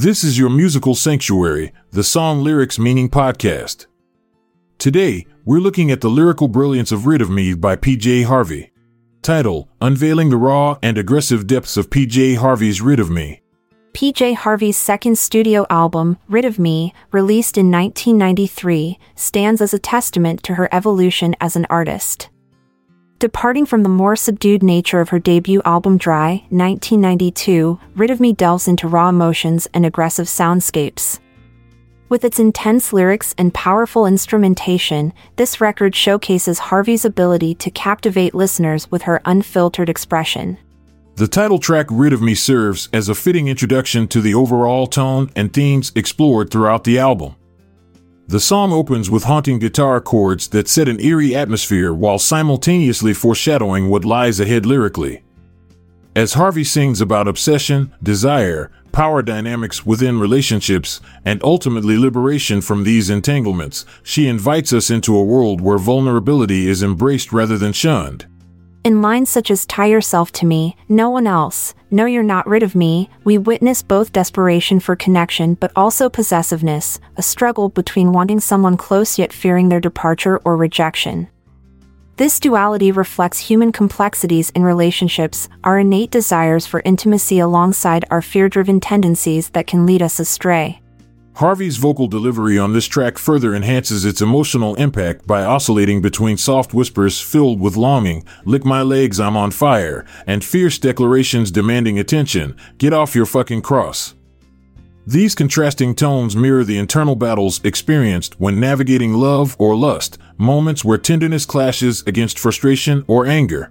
This is your musical sanctuary, the Song Lyrics Meaning Podcast. Today, we're looking at the lyrical brilliance of Rid of Me by PJ Harvey. Title Unveiling the Raw and Aggressive Depths of PJ Harvey's Rid of Me. PJ Harvey's second studio album, Rid of Me, released in 1993, stands as a testament to her evolution as an artist. Departing from the more subdued nature of her debut album Dry, 1992, Rid of Me delves into raw emotions and aggressive soundscapes. With its intense lyrics and powerful instrumentation, this record showcases Harvey's ability to captivate listeners with her unfiltered expression. The title track Rid of Me serves as a fitting introduction to the overall tone and themes explored throughout the album. The song opens with haunting guitar chords that set an eerie atmosphere while simultaneously foreshadowing what lies ahead lyrically. As Harvey sings about obsession, desire, power dynamics within relationships, and ultimately liberation from these entanglements, she invites us into a world where vulnerability is embraced rather than shunned. In lines such as Tie yourself to me, no one else, No you're not rid of me, we witness both desperation for connection but also possessiveness, a struggle between wanting someone close yet fearing their departure or rejection. This duality reflects human complexities in relationships, our innate desires for intimacy alongside our fear driven tendencies that can lead us astray. Harvey's vocal delivery on this track further enhances its emotional impact by oscillating between soft whispers filled with longing, lick my legs, I'm on fire, and fierce declarations demanding attention, get off your fucking cross. These contrasting tones mirror the internal battles experienced when navigating love or lust, moments where tenderness clashes against frustration or anger.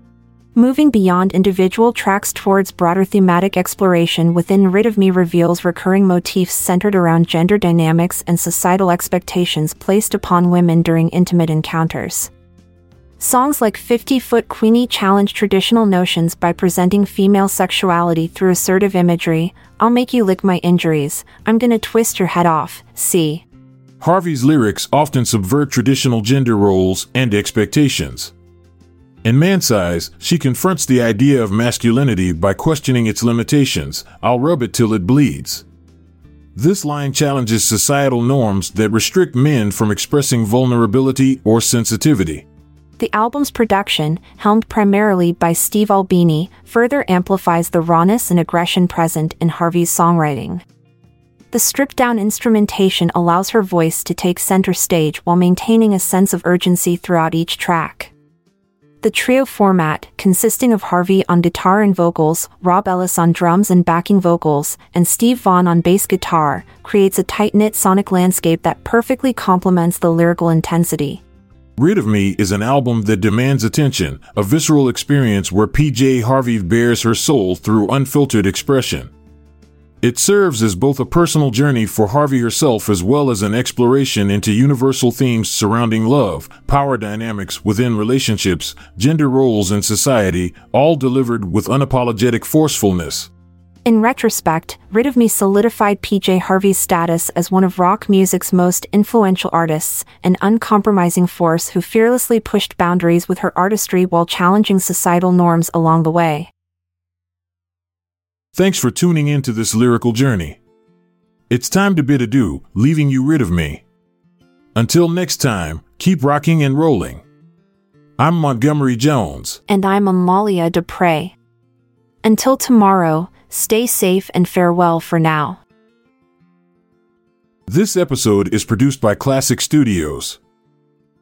Moving beyond individual tracks towards broader thematic exploration within Rid of Me reveals recurring motifs centered around gender dynamics and societal expectations placed upon women during intimate encounters. Songs like 50 Foot Queenie challenge traditional notions by presenting female sexuality through assertive imagery. I'll make you lick my injuries, I'm gonna twist your head off, see. Harvey's lyrics often subvert traditional gender roles and expectations. In Man Size, she confronts the idea of masculinity by questioning its limitations I'll rub it till it bleeds. This line challenges societal norms that restrict men from expressing vulnerability or sensitivity. The album's production, helmed primarily by Steve Albini, further amplifies the rawness and aggression present in Harvey's songwriting. The stripped down instrumentation allows her voice to take center stage while maintaining a sense of urgency throughout each track. The trio format, consisting of Harvey on guitar and vocals, Rob Ellis on drums and backing vocals, and Steve Vaughan on bass guitar, creates a tight knit sonic landscape that perfectly complements the lyrical intensity. Rid of Me is an album that demands attention, a visceral experience where PJ Harvey bears her soul through unfiltered expression. It serves as both a personal journey for Harvey herself as well as an exploration into universal themes surrounding love, power dynamics within relationships, gender roles in society, all delivered with unapologetic forcefulness. In retrospect, Rid of Me solidified PJ Harvey's status as one of rock music's most influential artists, an uncompromising force who fearlessly pushed boundaries with her artistry while challenging societal norms along the way. Thanks for tuning in to this lyrical journey. It's time to bid adieu, leaving you rid of me. Until next time, keep rocking and rolling. I'm Montgomery Jones. And I'm Amalia Dupre. Until tomorrow, stay safe and farewell for now. This episode is produced by Klassic Studios.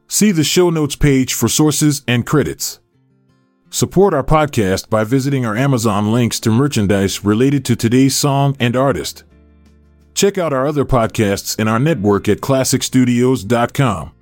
See the show notes page for sources and credits. Support our podcast by visiting our Amazon links to merchandise related to today's song and artist. Check out our other podcasts in our network at klassicstudios.com.